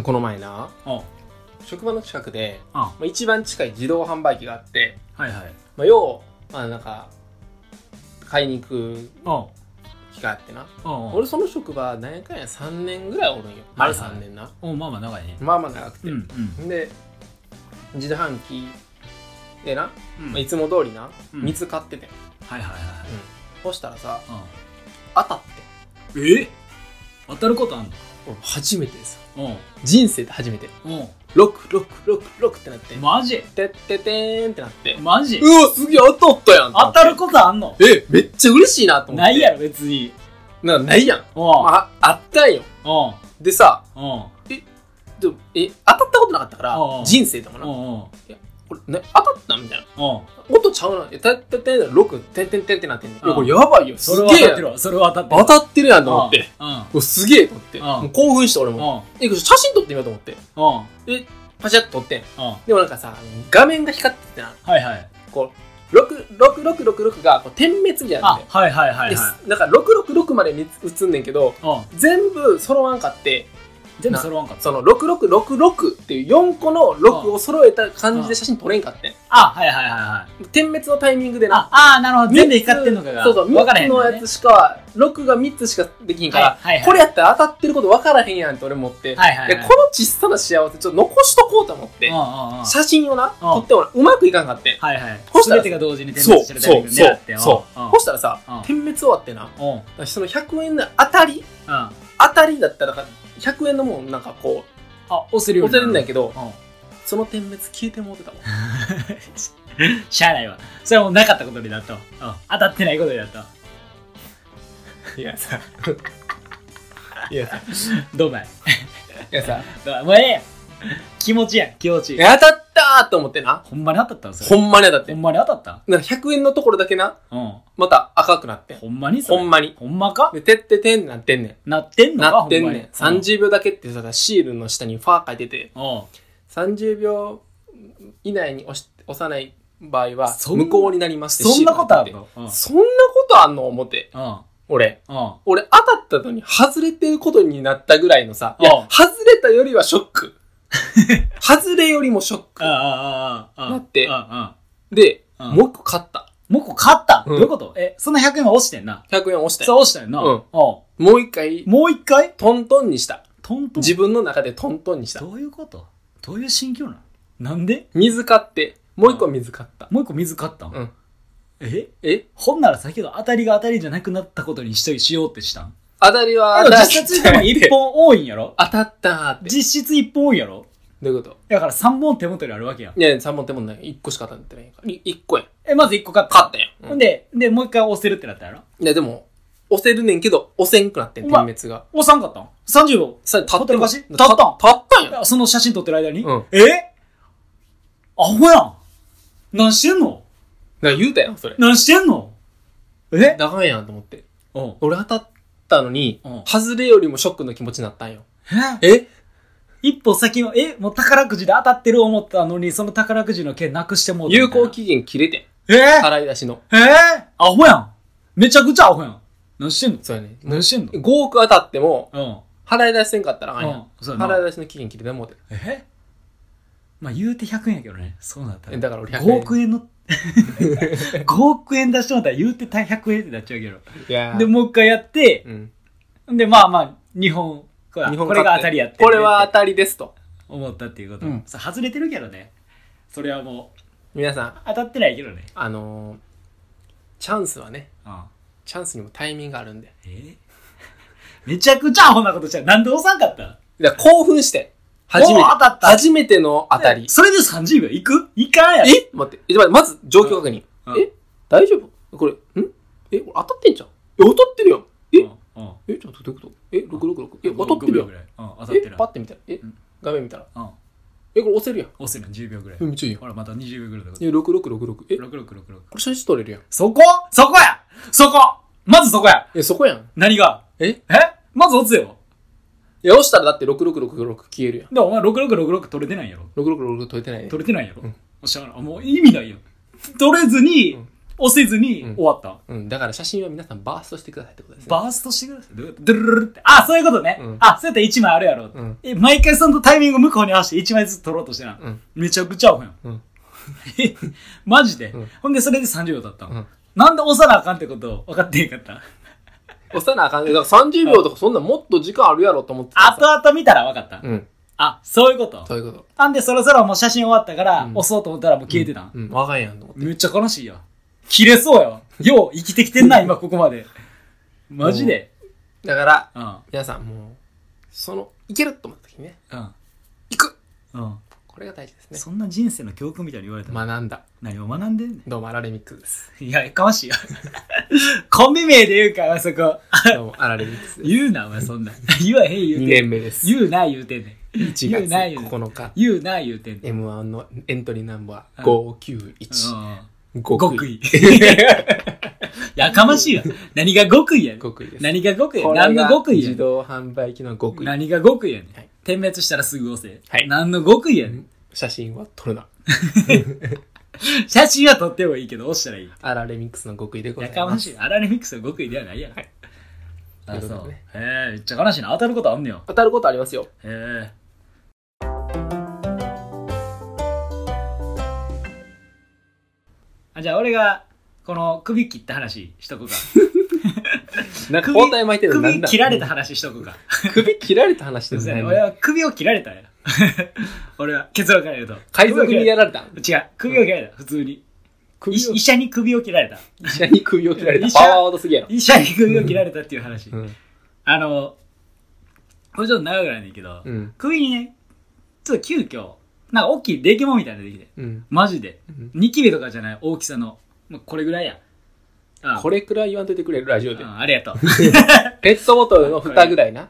この前な、うん。職場の近くで、うん。まあ、一番近い自動販売機があって、はいはい。まあ、要、まあなんか、買いに行くうん。機会あってな。うん。俺その職場、何やかんや3年ぐらいおるんよ。丸はいはい3年な。おまあまあ長いね。まあまあ長くて。うんうん。で、自動販機でな、うんまあ、いつも通りな、うん水買ってて。はいはいはいそしたらさ、はい。当たって。うん。え？当たることあんの？俺初めてですよ。うん。人生で初めて。うん。6、6、6、6ってなって。マジ？てっててーんってなって。マジ？うわ、すげえ当たったやん当たることあんの？え、めっちゃ嬉しいなと思って。ないやろ、別に。なないやん。うん。まあ、あったんよ。うん。でさ、うん。でもえ、当たったことなかったからうん、人生でもな。うん。これ、ね、当たったみたいな。うん。音ちゃうな。え、てっててん、6、てんてんてんってなってんの。いや、うんこれやばいよ。すげえ当たってるわ。それは当たってる。当たってるやんと思って。うん。うん。うわすげえと思って。うんもう興奮して俺も。え、これ写真撮ってみようと思って。うん。え、パシャッと撮ってん。うん。でもなんかさ、画面が光っててな。はいはい。こう、6、6、6、6、6がこう点滅みたいになはいはいはいではなんか666まで映んねんけど、い。うん。全部揃わんかって、全部揃わんかった。その6666っていう4個の6を揃えた感じで写真撮れんかってん。あ、はいはいはいはい。点滅のタイミングでな。あ、あーなるほど。全部光ってんのかが。そうそう、3分からへんのねつのやつしか、6が3つしかできんから、はいはいはいこれやったら当たってること分からへんやんって俺思って、はいはいはいでこの小さな幸せちょっと残しとこうと思って、うんうんうん。写真をな、撮ってもらううまくいかんかってん。はいはい。そしたら全てが同時に点そう、滅してるタイそう、ミングそう狙って。、そう。うんそしたらさうん、点滅終わってな。その100円の当たり？当たりだったら、100円のもんなんかこあ、押せるう、ようになせるんだけど、うん。その点滅消えてもうてたもん。しゃあないわ。それはもうなかったことになったわ。うん。当たってないことになったわ。いやさ、いやさ、どうだいいやさ、もうええやん。気持ちやん、気持ち。当たったーと思ってな。ほんまに当たったんそれ。ほんまに当たって。ほんまに当たった？なんか100円のところだけな、うん。また赤くなってん。ほんまにそれ？ほんまに。ほんまか？で、てっててんってなってんねなってんん。のか？なってんほまにねん。30秒だけってさ、シールの下にファー書いてて、うん。うん30秒以内に押し押さない場合は、そ無効になりますってそんなことあシールるのうん。そんなことあんの？思って。うん。俺。うん。俺当たったのに外れてることになったぐらいのさ、いやうん、外れたよりはショック。外れよりもショックあ。あ、ああ、ああ。だって。で、うんもう一個買った。もう一個買った、うんどういうこと？え、その100円は押してんな？100円押して。そう押したよな？うんおもう一回、もう一回？トントンにした。トントン？自分の中でトントンにした。どういうこと？どういう心境なのなんで？水買って、もう一個水買った。もう一個水買ったん、うん。え？え？ほんなら先ほど当たりが当たりじゃなくなったことにししようってしたん？当たりは当たった実質でも1本多いんやろ？当たったーって。実質1本多いんやろ？どういうこと？だから3本手元にあるわけやん。いや、3本手もない。1個しか当たってないから。1個やん。え、まず1個買った。買ったやん。うんほんで、で、もう一回押せるってなったやろ？いや、でも、押せるねんけど、押せんくなってん、点滅が。押さんかったん ?30 秒。さ、立ほってるかし？立たったん立ったんやん。あその写真撮ってる間に、うんえ？アホやん何してんの？なんか言うたやん、それ。何してんの？え？だかんやんと思って。うん。俺当たったのにうん、外れよりもショックの気持ちになったんよ。え？え？一歩先は、え、もう宝くじで当たってる思ったのに、その宝くじの券なくしてもうたみたいな有効期限切れてん。え？払い出しの。え？ー、アホやんめちゃくちゃアホやん何してんの？そうやね。何してんの？5億当たっても、うん。払い出しせんかったらあかんやうんうやな払い出しの期限切れてもうて。え？まあ言うて100円やけどね。そうなったら。えだから俺100 5億円の、5億円出してもらったら言うて100円ってなっちゃうけど。いやーで、もう一回やって、うん。で、まあまあ、日本、これ日本これが当たりやって。これは当たりですと。思ったっていうこと。うんさ外れてるけどね。それはもう、皆さん、当たってないけどね。あのー、チャンスはね、うん。チャンスにもタイミングがあるんで。え めちゃくちゃアホなことしたらなんで押さんかっただから興奮して。初めて。お当たった初めての当たり。それで30秒？いく？いかんやろ。え？待って。え、待ってまず状況確認。うんえ？大丈夫？これ、ん？え、これ当たってんじゃん。え、当たってるやん。え、うん。うん。え、ちょっとどういうこと？え、666。え、当たってるやん。える、パッて見たら。え？ん、画面見たら。うん。え、これ押せるやん。押せるの10秒ぐらいえ、。めっちゃいいやん。ほら、また20秒ぐらいだかえ、6666。え、ら。こ6666。れ写真撮れるやん。そこ？そこやそこまずそこやえ、そこやん。何が？え？え？まず押すよ。いや、押したらだって6666消えるやん。で、お前6666取れてないやろ6666撮れてないね。取れてないやろうんおっしゃあもう意味ないよ。取れずに、押せずにうん終わった。うん。だから写真は皆さんバーストしてくださいってことですね。バーストしてください。ドゥルルルって。あ、そういうことね。うんあ、そうやったら1枚あるやろ。うんえ、毎回そのタイミング向こうに合わせて1枚ずつ取ろうとしてな。うん。めちゃくちゃアホやん。うん。えマジで、うんほんでそれで30秒経った、うんなんで押さなあかんってこと分かってへんかった押さなあかんね。だから30秒とかそんなもっと時間あるやろと思ってた後々見たら分かった、うん。あ、そういうことそういうこと。なんでそろそろもう写真終わったから、うん押そうと思ったらもう消えてたん、うん。わかんやんと思って。めっちゃ悲しいやん。切れそうやわ。よう生きてきてんな、今ここまで。マジで。だから、うん。皆さんもう、その、いけると思った時にね、うん。行くうん。これが大事ですね。そんな人生の教訓みたいに言われたら、学んだ。何を学んでんねどうも、アラレミックスです。ん。いや、かましいよ。コンビ名で言うから、あそこ。どうも、アラレミックスです。言うな、お前そんな。言わへん言うてん2年目です。言うな、言うてんねん。1言う月な言うてん9日、言うな、言うてんねん。M1 のエントリーナンバーう591。うん。極極意。やかましいわ。何が極意やねん。極意です。何が極意やこれが何の極意やねん。自動販売機の極意。何が極意やねんはい。点滅したらすぐ押せ。はい何の極意やねん。写真は撮るな。写真は撮ってもいいけど、押したらいい。アラレミックスの極意でござやいます。かましい。アラレミックスの極意ではないやん。はいあ、そう。ということでねへえ、めっちゃ悲しいな。当たることあんねよ。当たることありますよ。へえ。あ、じゃあ俺が、この首切った話しとくか。なんか首包帯巻いてるのなんだ？首切られた話しとくか。首切られた話ですね。そうやね俺は首を切られたんや。俺は結論から言うと。海賊にやられた？違う、首を切られた、普通に。医医者に首を切られた。医者に首を切られた。医者パワーワードすぎやろ。医者に首を切られたっていう話。うん。あの、これちょっと長くないんだけど、うん。首にね、ちょっと急遽、なんか大きい出来物みたいなのできて。うん。マジで。うんニキビとかじゃない大きさの。まあこれぐらいや。あこれくらい言わんといてくれるラジオでう。んありがとう。ペットボトルの蓋ぐらいな。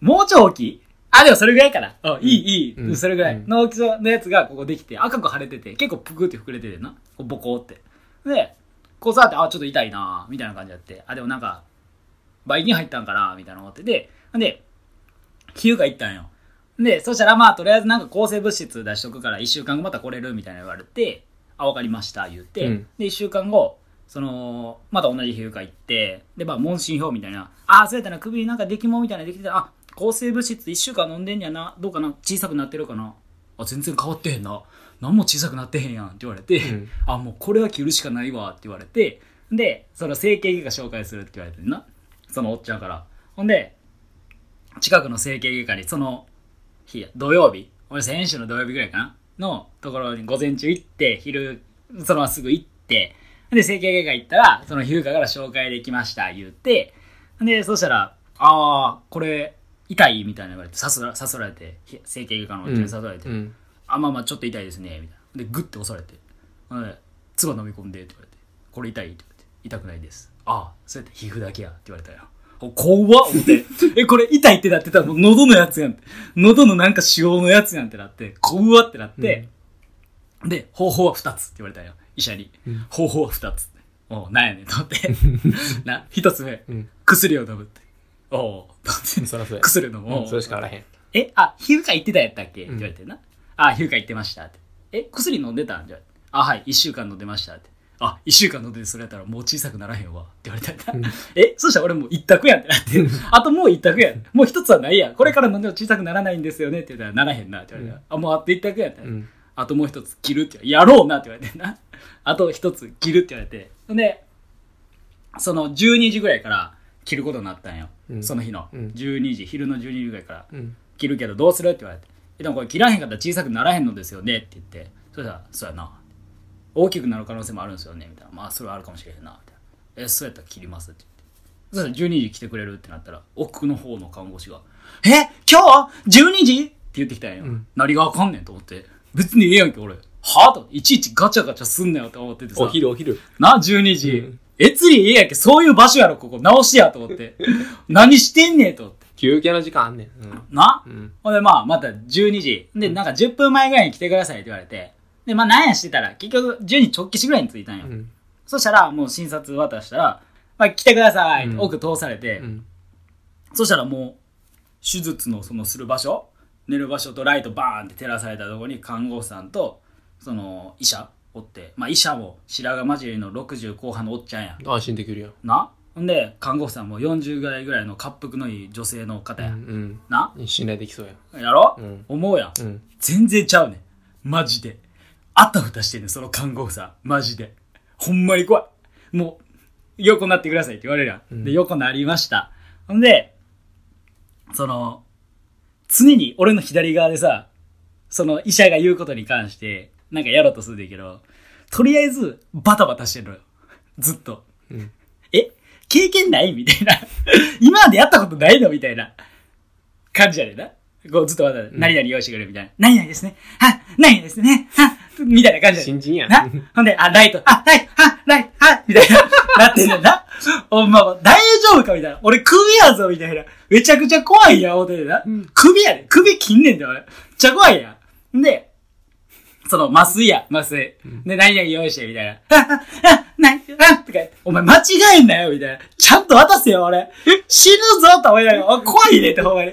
もうちょい大きいあ、でもそれぐらいかな。あ、いい、いい、うんそれぐらいの大きさのやつがここできて、赤く腫れてて、結構ぷくって膨れててな。こうボコって。で、こう触って、あ、ちょっと痛いなみたいな感じやって。あ、でもなんか、ばい菌入ったんかなみたいな思ってて。で、皮膚科行ったんよ。で、そしたらまあ、とりあえずなんか抗生物質出しとくから、1週間後また来れるみたいな言われて、あ、わかりました、言って。うんで、1週間後、その、また同じ皮膚科行って、で、まあ、問診票みたいな、あ、そうやったな、首になんか出来物みたいなのできてた、あ、抗生物質1週間飲んでんやな、どうかな、小さくなってるかな、あ、全然変わってへんな、何も小さくなってへんやんって言われて、うんあ、もうこれは切るしかないわって言われて、で、その整形外科紹介するって言われてんな、そのおっちゃんから。ほんで、近くの整形外科にその日や、土曜日、俺先週の土曜日ぐらいかなのところに午前中行って、昼、そのまますぐ行って、で、整形外科行ったら、その皮膚科から紹介できました、言って、で、そしたら、ああ、これ、痛いみたいな言われて、誘ら誘られて、ひ整形外科のおっちゃんに誘われて、うん。あ、まあまあ、ちょっと痛いですね、みたいな。で、グッて押されて、ほんで、唾飲み込んで、って言われて、これ痛いって言われて、痛くないです。ああ、そうやって皮膚だけや、って言われたよ。お怖っ思って。え、これ痛いってなってたら喉のやつやんって。喉のなんか腫瘍のやつやんってなって、怖ってなって、で、方法は二つって言われたよ。医者に。うん方法は二つって。おうなんやねんと思って。な、一つ目、うん。薬を飲むって。おおうと思ってそらそうや。薬飲む。おううんそれしかあらへん。え、あ、皮膚科行ってたやったっけ？ってうん言われてな。あ、皮膚科行ってましたって。え、薬飲んでたん？じゃあ、はい、一週間飲んでましたって。あ、一週間飲んでてそれやったらもう小さくならへんわって言われたんだ。え、そしたら俺もう一択やんってなって。あともう一択やん。もう一つはないやん。これから飲んでも小さくならないんですよねって言ったらならへんなって言われた。あ、もうあと一択やんって。うん。あともう一つ切るってやろうなって言われてな。あと一つ切るって言われて。で、その12時ぐらいから切ることになったんよ。うんその日の。うん12時、昼の12時ぐらいから。うん。切るけどどうするって言われて。えでもこれ切らへんかったら小さくならへんのですよねって言って。そしたら、そうやな。大きくなる可能性もあるんですよねみたいな。まあそれはあるかもしれへんな。みたいな。え、そうやったら切りますって言って。そしたら12時来てくれるってなったら、奥の方の看護師が、え今日 ?12 時？って言ってきたんよ。うん何がわかんねんと思って。別にええやんけ俺。はぁと。いちいちガチャガチャすんなよって思っててさ。お昼お昼。な、12時。うんえつりええやんけ。そういう場所やろ、ここ。直しやと思って。何してんねんと思って。休憩の時間あんねん。うん。な？うん。ほんで、まあ、また12時。で、なんか10分前ぐらいに来てくださいって言われて。で、まあ、なんやしてたら、結局12時直帰しぐらいに着いたんよ。うん。そしたら、もう診察渡したら、まあ、来てくださいうん奥通されて、うん。そしたらもう、手術のそのする場所、寝る場所とライトバーンって照らされたところに看護師さんと、その医者おって、まあ医者も白髪混じりの60後半のおっちゃんや。安心できるやん。なほんで、看護婦さんも40ぐらいぐらいの滑腹のいい女性の方うや。ん。なうん。信頼できそうやん。やろ、うん思うやん。うん。全然ちゃうねん。マジで。あたふたしてんねん、その看護婦さん。マジで。ほんまに怖い。もう、横になってくださいって言われるやん。うんで、横になりました。ほんで、その、常に俺の左側でさ、その医者が言うことに関して、なんかやろうとするんだけど、とりあえず、バタバタしてるのよ。ずっと。うん。え？経験ない？みたいな。今までやったことないの？みたいな感じやねんな。こうずっとまだ、何々用意してくれるみたいな。何々ですね。は、何々ですね。は、みたいな感じやねん新人やん。な？ほんで、あ、ライト、あ、ライト、あ、ライト、あ、みたいな、なってんねんな。おまあ、大丈夫かみたいな。俺首やぞみたいな。めちゃくちゃ怖いやん、思ってんねんな。首やで。首切んねんだよ、俺。めっちゃ怖いやん。んで、その、麻酔や、麻酔。で、何々用意して、みたいな。あ、あ、あ、な、あ、とかお前間違えんなよ、みたいな。ちゃんと渡せよ、俺。死ぬぞ、と思いながら、お怖いねって、ほんまに。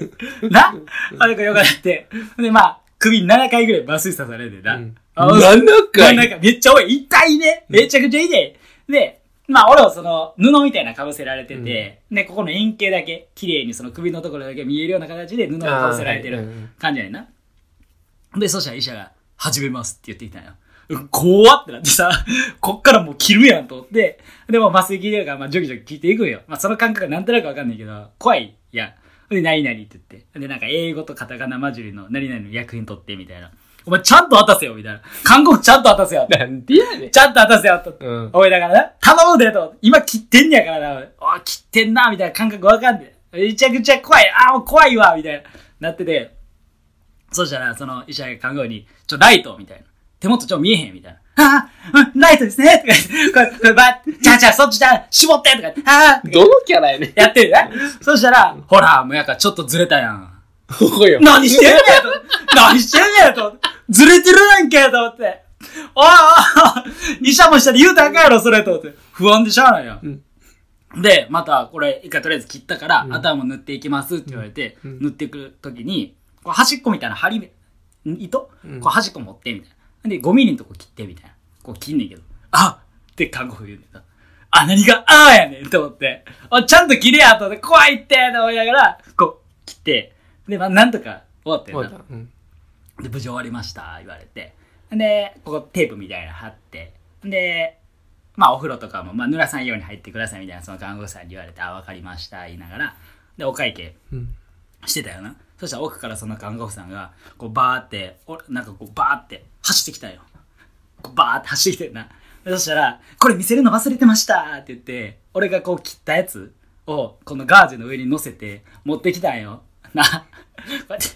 な？あれかよかって。で、まあ、首7回ぐらい麻酔刺されんねんな。うんあ7回？なんかめっちゃ多い。痛いね。めちゃくちゃ痛い。で、まあ俺はその布みたいな被せられてて、で、ここの円形だけ、綺麗にその首のところだけ見えるような形で布が被せられてる感じやな。で、そしたら医者が、始めますって言ってきたんよ。うん怖っってなってさ、こっからもう切るやんと思って、でも麻酔効いてるから、まあ、ジョキジョキ効いていくんよ。まあ、その感覚がなんとなくわかんないけど、怖いやん。で、何々って言って。で、なんか、英語とカタカナ混じりの何々の役に取って、みたいな。お前、ちゃんと渡せよ、みたいな。韓国ちゃんと渡せよ。なんでやねん。ちゃんと渡せよ、と。うん。おい、だからな、頼むで、と。今切ってんねやからな。お切ってんな、みたいな感覚わかんねえ。めちゃくちゃ怖い。あー、もう怖いわ、みたいな。なってて。そしたら、その医者が看護婦に、ちょ、ライト、みたいな。手元ちょ、見えへん、みたいな。ああ、うんライトですねとか言って、これ、これ、ば、じゃあじゃあ、そっちじゃあ、絞ってとか言って、ああ、どのキャラやねん。やってるね。そしたら、ほら、もうやからちょっとずれたやん。ここよ。何してんねんと。何してんねんと。ずれてるやんけと思って。おいおい医者も下で言うたらあかんやろ、それと思って。不安でしゃあないやん。で、また、これ、一回とりあえず切ったから、頭塗っていきますって言われて、塗っていくときに、こう端っこみたいな針目、糸、うんこう端っこ持って、みたいな。で、5ミリのとこ切って、みたいな。こう切んねんけど、あって看護婦言うねんな。あ、何が、ああやねんと思って、あ、ちゃんと切れやと思って、怖いってと思いながら、こう、切って、で、まあ、なんとか終わってんな。うん。で、無事終わりました、言われて。で、ここテープみたいなの貼って。で、まあお風呂とかも、まあ濡らさんように入ってくださいみたいな、その看護師さんに言われて、あ、わかりました、言いながら。で、お会計うん。してたよな。そしたら奥からその看護婦さんが、こうバーって、おなんかこうバーって走ってきたよ。こうバーって走ってきてるな。でそしたら、これ見せるの忘れてましたって言って、俺がこう切ったやつを、このガーゼの上に乗せて持ってきたんよ。な。こうやって、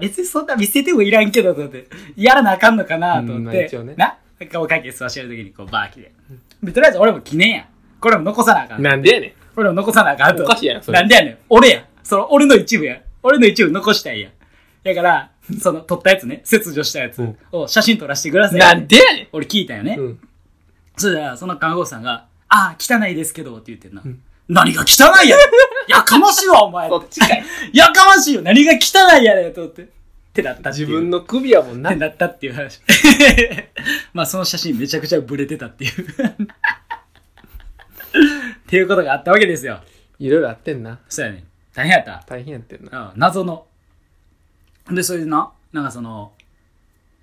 別にそんな見せてもいらんけど、と思って、やらなあかんのかなとうん思って、ねな。お会計吸わしてる時にこうバー来て。で、とりあえず俺も記念やん。これも残さなあかん。なんでやねん。これを残さなあかんと。おかしいやんそれなんでやねん。俺やん。その、俺の一部やん。俺の一部残したいやん。だから、その、撮ったやつね、切除したやつうんを写真撮らせてください。なんでやねん。俺聞いたよね。うん。そしたら、その看護師さんが、ああ、汚いですけど、って言ってんな。ん何が汚いやねんやかましいわ、お前。やかましいよ。何が汚いやねん、と思って。ってなった。自分の首やもんなって。なったっていう話。まあ、その写真めちゃくちゃブレてたっていう。っていうことがあったわけですよ。いろいろあってんな。そうやね。大変やった。大変やってんな。うん、謎の。で、それでな、なんかその、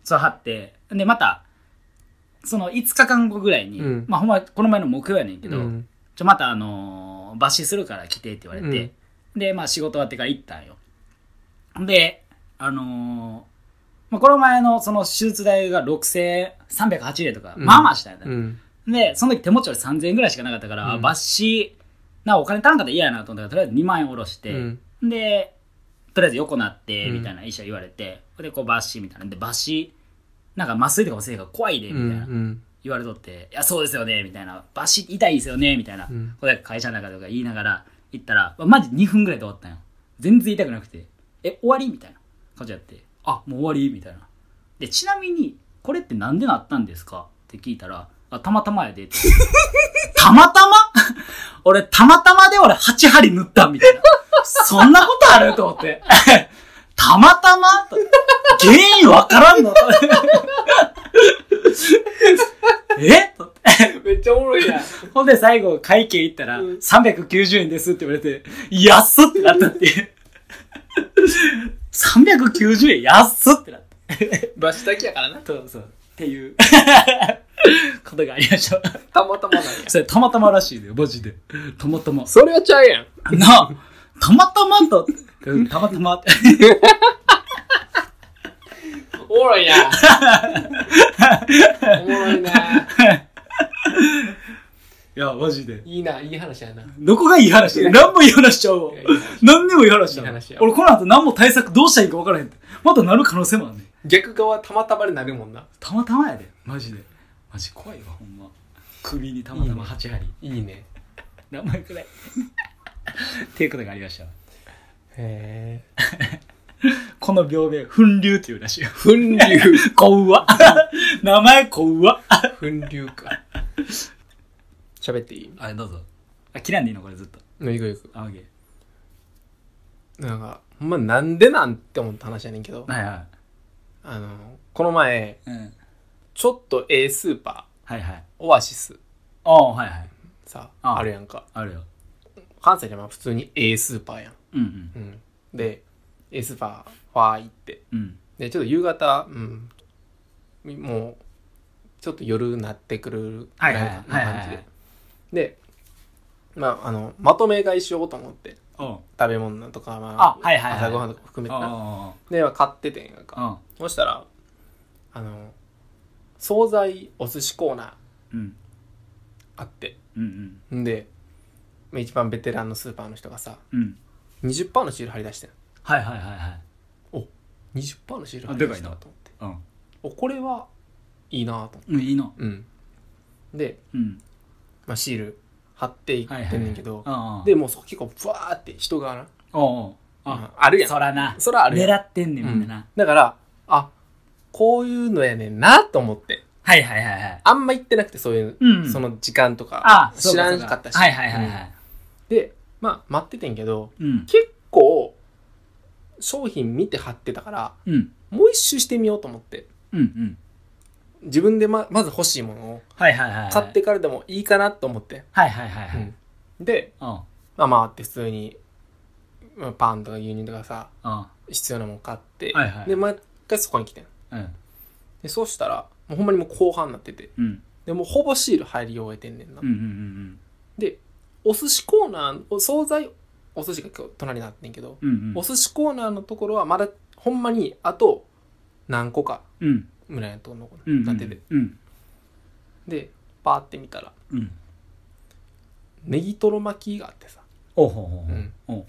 そう貼って、で、また、その5日間後ぐらいに、うんまあほんま、この前の木曜やねんけど、うんちょ、またあのー抜歯するから来てって言われて、で、まあ仕事終わってから行ったんよ。で、あのーまあ、この前のその手術代が6308円とか、うんまあまあしたんだ、うん。で、その時手持ちより3000円ぐらいしかなかったから、うん抜歯、なお金足らんかったら嫌やなと思ったから、とりあえず2万円下ろして、うんで、とりあえず横なって、うんみたいな医者言われて、で、こう抜歯みたいな。で、抜歯、なんか麻酔とかもせいが怖いで、みうん。たいな。うん。言われとって、いや、そうですよね、みたいな。抜歯痛いですよね、みたいな。うんこれ会社の中とか言いながら行ったら、まあマジ2分ぐらいで終わったんよ。全然痛くなくて、え、終わり？みたいな感じやって、あ、もう終わり？みたいな。で、ちなみに、これってなんでなったんですか？って聞いたら、あ、たまたまやでって。たまたま？俺、たまたまで俺8針塗ったみたいな。そんなことあると思って。たまたま？と原因わからんの え？とめっちゃおもろいやん。ほんで最後会計行ったら、うん390円ですって言われて、安っってなったっていう。390円安っってなった。バシタキやからな。そうそう。っていう ことがありました。たまたまなんや。それたまたまらしいでよ、マジで。たまたま。それはちゃうやん。なあ、たまたまと、うんたまたま。おもろいな。おもろいな。いや、マジで。いいな、いい話やな。どこがいい話？何もいい話しちゃう。何にもいい話ちゃういい話や俺この後何も対策どうしたらいいか分からへん。またなる可能性もあるねん。逆側たまたまになるもんな。たまたまやで。マジで。マジ怖いわ、ほんま。首にたまたま8針。いいね。名前くらい。っていうことがありました。へこの病名、粉流っていうらしいよ。粉流。こうわ。名前こうわ。粉流か。喋っていい？あ、どうぞ。あ、切らんでいいのこれずっと。のいくいく。あ、オッケなんか、ほんまなんでなんて思った話やねんけどー。、はいはあの、この前、い。うん。ちょっとええスーパはいはい。ー、オアシスああ、はいはい。さ、ああるやんか。あるよ。関西では普通にええスーパーやん。うんうん。で、ええスーパー、ファー行って。うん。うん。で、ちょっと夕方、うん、もう、ちょっと夜なってくるぐらいなはいはいはいはいはい感じで。で、まあ、あの、まとめ買いしようと思って、うん。食べ物とか、まあはいはいはい朝ごはんとか含めてな。あで、まあ買っててんやんか。あ。そしたら、あの、惣菜お寿司コーナー。あって、うんうん。んで、まあ一番ベテランのスーパーの人がさ、うん。20%のシール貼り出してん。はいはいはいはい。お、20%のシール貼り出したあでかいなと思って。うん。お、これはいいなと思って。うん、いいな。うん。で、うん。まあ、シール貼っていってはいはい。んねんけど、ああ。で、もうそこ結構ブワーって人がな、おうおうああるやん。そらな。そらあるやん。狙ってんねん、みんなな。だから、あ、こういうのやねんなと思って。はいはいはいはい。あんま行ってなくて、そういう、うんその時間とか、あ知らんかったし。はいはいはいはうんい。で、まあ、待っててんけど、うん。結構、商品見て貼ってたから、うん。もう一周してみようと思って。うんうん。自分でま、まず欲しいものをはいはいはいはい。買ってからでもいいかなと思って。はいはいはいはい。うんで、うん。まあまあって普通に、まあパンとか牛乳とかさ、うん。必要なもん買って、はいはいで、毎回そこに来てん。うん。で、そうしたら、もうほんまにもう後半になってて、うん。で、もうほぼシール入り終えてんねんな。うんうんうんで、お寿司コーナー、お惣菜、お寿司が今日隣になってんけど、うん。うんうん。お寿司コーナーのところはまだ、ほんまに、あと、何個か、うん。ぐらいのところうん。なってて。うん。で、パーって見たら、うん。ネギトロ巻きがあってさ。おうほうほうほううん。おう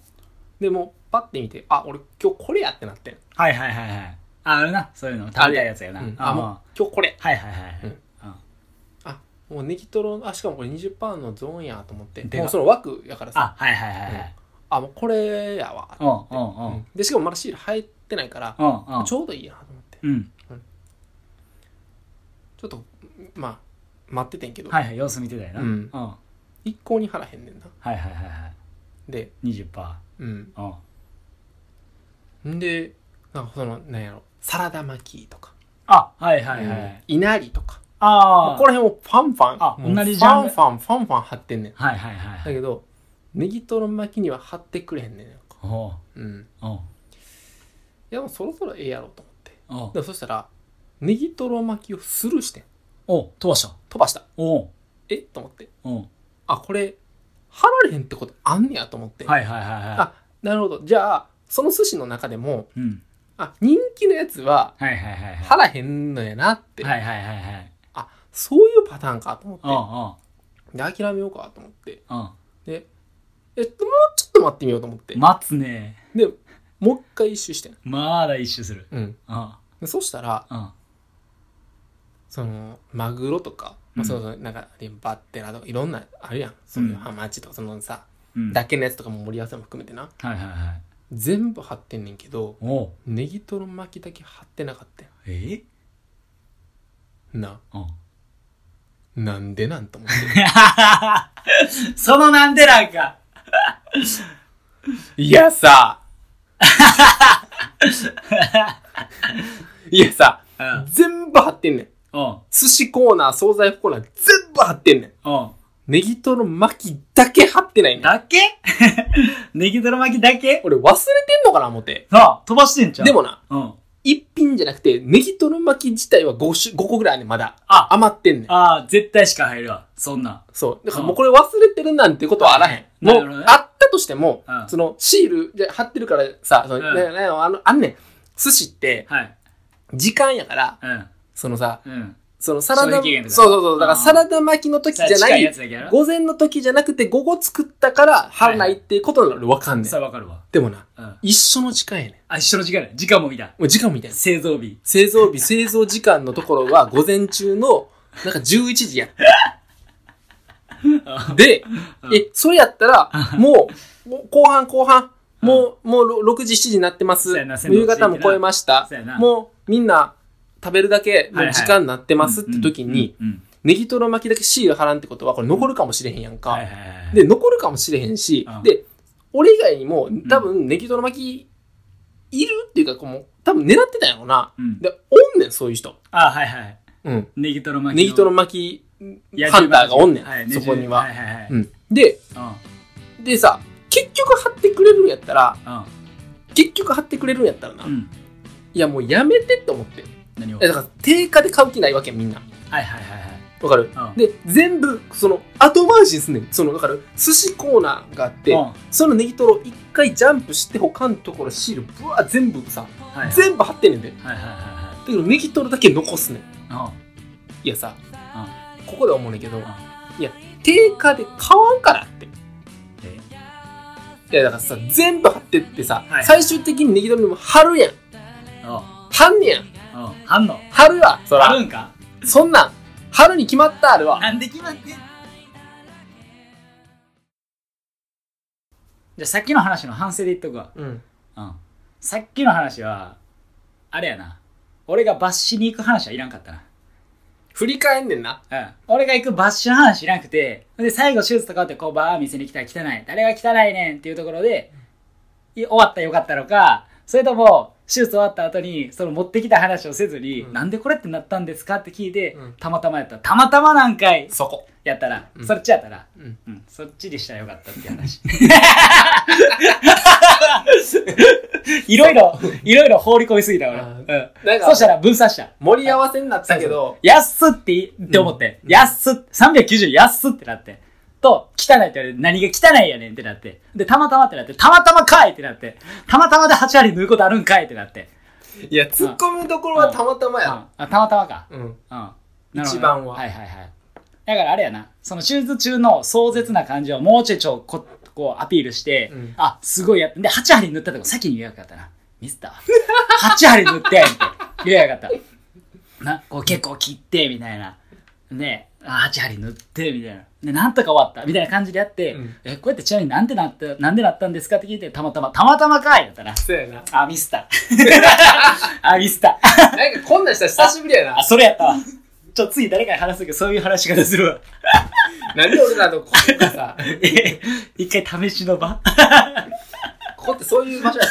で、もう、パッて見て、あ、俺今日これやってなってん。はいはいはいはい。あ、あるな。そういうの。食べたいやつやな。うんあ、もう、今日これ。はいはいはい。うんああ、もうネギトロ、あ、しかもこれ20%のゾーンやと思って。でかもうその枠やからさ。あ、はいはいはいはい。あ、もうこれやわ。うんうんうん。で、しかもまだシール入ってないから、うんうん。ちょうどいいなと思って。うん。ちょっと、まあ、待っててんけど、はいはい、様子見てたよな。うんうん。は一向に腹へんねんな。いはいはいはい。で、20%。うん。うん。んで、なんかその、なんやろ、サラダ巻きとか、あ、はいはいはい。いなりとか、ああ。ここら辺をファンファン、あもう同じジャンルファンファン、ファンファン貼ってんねん。はいはいはいはい。だけど、ネギトロ巻きには貼ってくれへんねん。おううん。おういや、もうそろそろええやろと思って。おうでもそしたら、ネギトロ巻きをスルーしてん。おう飛ばした。飛ばした。おうえ？と思って。おうあ、これ、貼られへんってことあんねやと思って。はいはいはいはあ、なるほど。じゃあ、その寿司の中でも、い。うん。あ、人気のやつは、はいはいはいはい。貼らへんのやなって。はいはいはいはい。あ、そういうパターンかと思おうって。で、諦めようかと思って。おうおうで、えっと、もうちょっと待ってみようと思って。待つね。で、もう一回一周してん。まだ一周する。うん。あでそしたら、あ。その、マグロとか、まあ、その、なんか、バッテラとか、いろんな、あるやん。そういうハマチとか、そのさ、うん。だけのやつとかも盛り合わせも含めてな。はいはいはい。全部貼ってんねんけど、おうネギトロ巻きだけ貼ってなかったよえ？な。うん。なんでなんと思って。そのなんでなんか。いやさ、いやさ、うん。全部貼ってんねん。うん。寿司コーナー、惣菜コーナー全部貼ってんねん。うん。ネギトロ巻きだけ貼ってないねん。だけ？ネギトロ巻きだけ？俺忘れてんのかな思って。なあ、飛ばしてんじゃん。でもな、うん。一品じゃなくて、ネギトロ巻き自体は 5, 種5個ぐらいあんねんまだ。あ余ってんねん。ああ、絶対しか入るわ。そんなん。そう。だからもうこれ忘れてるなんてことはあらへん。もう、なるほどねあったとしても、うんその、シールじゃ貼ってるからさ、そのうんねねあの、あんねん。寿司って、はい。時間やから、うん。そのさ、うん。そのサラダ、そうそうそう、だからサラダ巻きの時じゃな近い午前の時じゃなくて午後作ったから貼らないっていうことなのわかんねん。それわかるわ。でもな、うん。一緒の時間やねん。あ、一緒の時間だ。時間も見た。もう時間みたいな。製造日。製造日、製造時間のところは午前中の、なんか11時や。で、え、それやったら、もう、もう後半後半、もう、もうろ6時、7時になってます。夕方も超えました。もう、みんな、食べるだけの時間になってますって時うんに、ネギトロ巻きだけシール貼らんってことは、これ残るかもしれへんやんか。で、残るかもしれへんし、うんで、俺以外にも、多分ネギトロ巻き、いるっていうか、こう多分狙ってたんやろな。うんで、おんねん、そういう人。あ、はいはい。うん。ネギトロ巻きの。ネギトロ巻きハンターがおんねん、はいそこには。で、うん。でさ、結局貼ってくれるんやったら、うん。結局貼ってくれるんやったらな、いうん。やもうやめてって思って。何を？えだから定価で買う気ないわけみんな。はいはいはいはい。わかる、うんで、全部、その、後回しにすんねん。その、だから、寿司コーナーがあって、うんそのネギトロ一回ジャンプして、他のところシール、ぶわー全部さ、はいはい全部貼ってんねんで。だはいはいはけどネギトロだけ残すねん。いはい。いやさ、うここで思うねんけど、んいや、定価で買わんからって。え？いや、だからさ、全部貼ってってさ、はい最終的にネギトロにも貼るやん。うん。貼んねやん。うん。反応。貼るわ、そら。あるんか？そんなん、貼るに決まったあるわ。なんで決まってんじゃあさっきの話の反省で言っとくわ。うん。うん。さっきの話は、あれやな。俺が罰しに行く話はいらんかったな。振り返んねんな。うん。俺が行くバッシュの話いらなくて、で、最後手術とかってこうバー店に来たら汚い。誰が汚いねんっていうところで、い終わったらよかったのか、それとも、手術終わった後に、その持ってきた話をせずに、うんなんでこれってなったんですかって聞いて、うんたまたまやったら、たまたまなんかいそこ。やったら、うんそっちやったら、うん。うん、そっちでしたらよかったっていう話。いろいろ、いろいろ放り込みすぎた俺。あうん。かそしたら分散した。盛り合わせになったけど、安っってって思って、うん安っ、390安っってなって。と、汚いって言われて、何が汚いやねんってなって。で、たまたまってなって、たまたまかいってなって。たまたまで8割縫うことあるんかいってなって。いや、突っ込むところはたまたまうん。や。あ、たまたまか。うん。うん。一番ははいはいはい。だからあれやな、その手術中の壮絶な感じをもうちょいちょここうアピールして、うんあ、すごいやって、で、8針塗ったとこ先に言えばよかったな。ミスったわ。8針塗って、って言えばよかった。な、こう結構切って、みたいな。で、あ、8針塗って、みたいな。で、なんとか終わった、みたいな感じでやって、うんえ、こうやってちなみになんでなった、なんでなったんですかって聞いて、たまたま、たまたまかいだったな。そうやな。あ、ミスった。あ、ミスった。なんかこんなんしたら久しぶりやなあ、。それやったわ。ちょ、次誰かに話すけど、そういう話し方するわ。なんで俺らのここがさ、え一回試しの場 ここってそういう場所や。